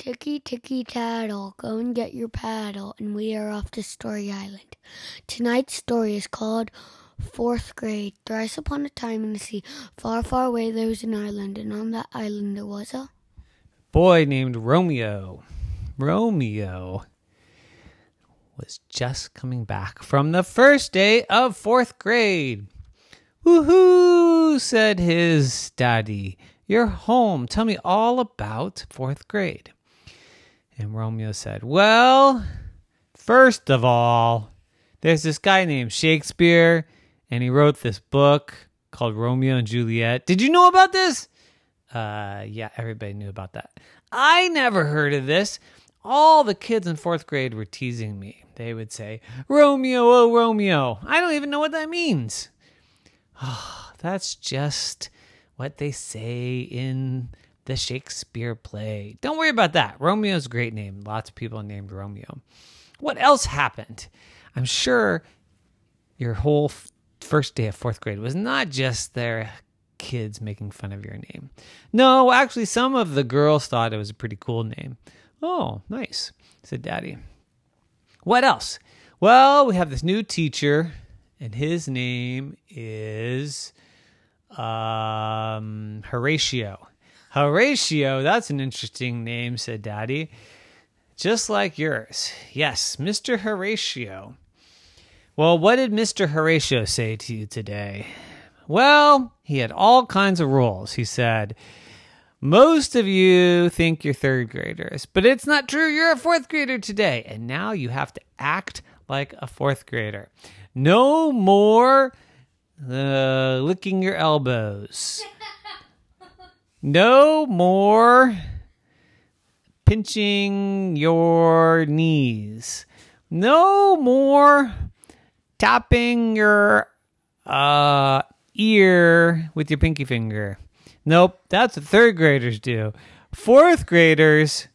Ticky, ticky, tattle, go and get your paddle, and we are off to Story Island. Tonight's story is called Fourth Grade. Thrice upon a time in the sea, far, far away, there was an island, and on that island there was a boy named Romeo. Romeo was just coming back from the first day of fourth grade. Woohoo, said his daddy. You're home. Tell me all about fourth grade. And Romeo said, Well, first of all, there's this guy named Shakespeare, and he wrote this book called Romeo and Juliet. Did you know about this? Uh, yeah, everybody knew about that. I never heard of this. All the kids in fourth grade were teasing me. They would say, Romeo, oh, Romeo. I don't even know what that means. Oh, that's just what they say in the Shakespeare play. Don't worry about that. Romeo's a great name. Lots of people named Romeo. What else happened? I'm sure your whole f- first day of fourth grade was not just their kids making fun of your name. No, actually, some of the girls thought it was a pretty cool name. Oh, nice, said Daddy. What else? Well, we have this new teacher, and his name is um, Horatio. Horatio, that's an interesting name, said Daddy. Just like yours. Yes, Mr. Horatio. Well, what did Mr. Horatio say to you today? Well, he had all kinds of rules. He said, Most of you think you're third graders, but it's not true. You're a fourth grader today. And now you have to act like a fourth grader. No more uh, licking your elbows. No more pinching your knees. No more tapping your uh, ear with your pinky finger. Nope, that's what third graders do. Fourth graders,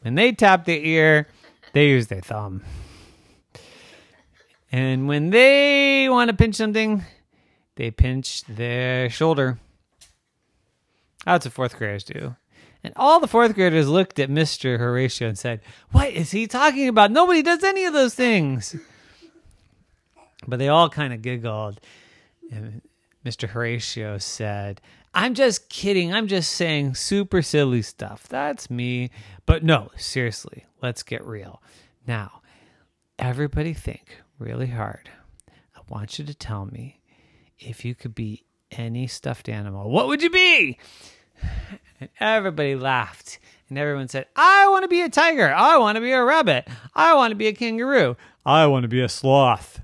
when they tap their ear, they use their thumb. And when they want to pinch something, they pinch their shoulder. That's what fourth graders do. And all the fourth graders looked at Mr. Horatio and said, What is he talking about? Nobody does any of those things. But they all kind of giggled. And Mr. Horatio said, I'm just kidding. I'm just saying super silly stuff. That's me. But no, seriously, let's get real. Now, everybody think really hard. I want you to tell me if you could be any stuffed animal, what would you be? And everybody laughed. And everyone said, I want to be a tiger. I want to be a rabbit. I want to be a kangaroo. I want to be a sloth.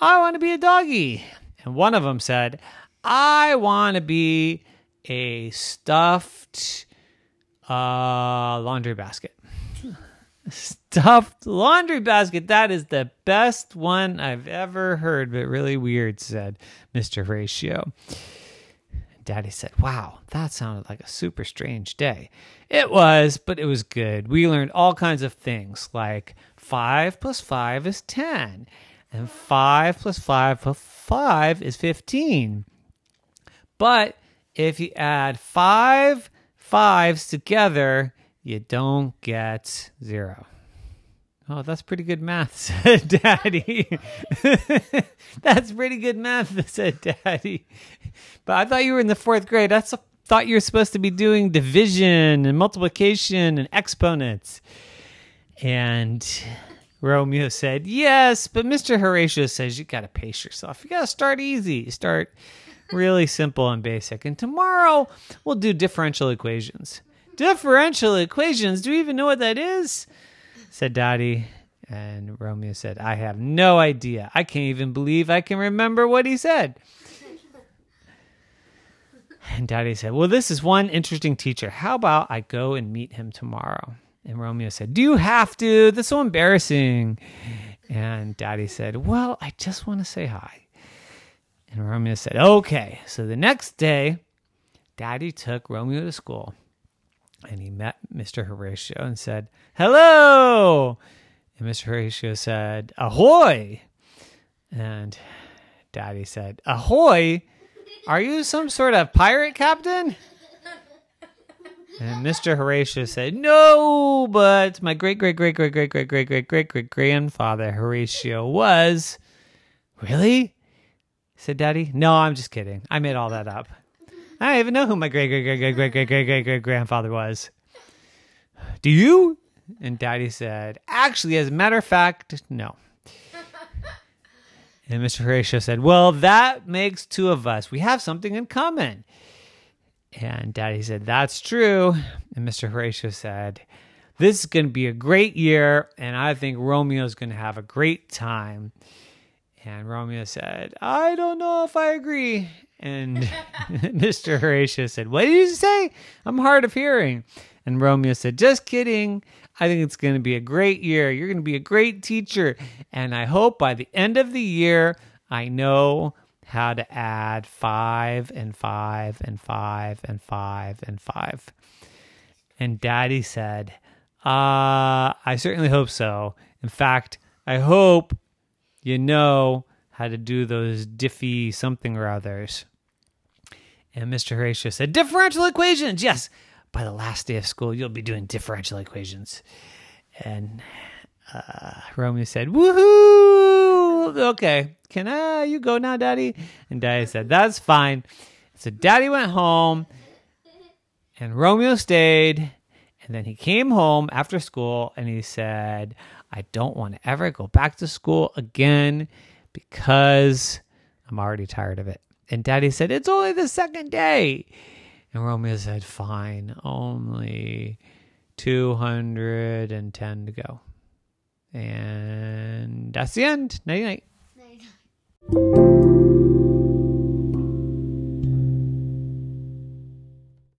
I want to be a doggy. And one of them said, I want to be a stuffed uh, laundry basket. Stuffed laundry basket. That is the best one I've ever heard, but really weird, said Mr. Horatio. Daddy said, Wow, that sounded like a super strange day. It was, but it was good. We learned all kinds of things like 5 plus 5 is 10, and 5 plus 5 plus 5 is 15. But if you add five fives together, you don't get zero. Oh, that's pretty good math, said Daddy. that's pretty good math, said Daddy. But I thought you were in the fourth grade. I thought you were supposed to be doing division and multiplication and exponents. And Romeo said, Yes, but Mr. Horatio says you got to pace yourself. You got to start easy. Start really simple and basic. And tomorrow we'll do differential equations. Differential equations? Do you even know what that is? said Daddy. And Romeo said, I have no idea. I can't even believe I can remember what he said. And Daddy said, Well, this is one interesting teacher. How about I go and meet him tomorrow? And Romeo said, Do you have to? That's so embarrassing. And Daddy said, Well, I just want to say hi. And Romeo said, Okay. So the next day, Daddy took Romeo to school and he met Mr. Horatio and said, Hello. And Mr. Horatio said, Ahoy. And Daddy said, Ahoy? Are you some sort of pirate captain? And Mr. Horatio said, No, but my great great great great great great great great great great grandfather Horatio was. Really? said Daddy. No, I'm just kidding. I made all that up. I don't even know who my great great great great great great great great great grandfather was. Do you? And Daddy said, Actually, as a matter of fact, no. And Mr. Horatio said, Well, that makes two of us. We have something in common. And Daddy said, That's true. And Mr. Horatio said, This is going to be a great year, and I think Romeo's going to have a great time. And Romeo said, I don't know if I agree. And Mr. Horatio said, What did you say? I'm hard of hearing. And Romeo said, Just kidding. I think it's going to be a great year. You're going to be a great teacher. And I hope by the end of the year, I know how to add five and five and five and five and five. And Daddy said, uh, I certainly hope so. In fact, I hope you know how to do those diffy something or others. And Mr. Horatio said, Differential equations. Yes, by the last day of school, you'll be doing differential equations. And uh, Romeo said, Woohoo! Okay, can I, you go now, Daddy? And Daddy said, That's fine. So Daddy went home, and Romeo stayed. And then he came home after school and he said, I don't want to ever go back to school again because I'm already tired of it. And Daddy said, It's only the second day. And Romeo said, Fine, only 210 to go. And that's the end. Night night. Night.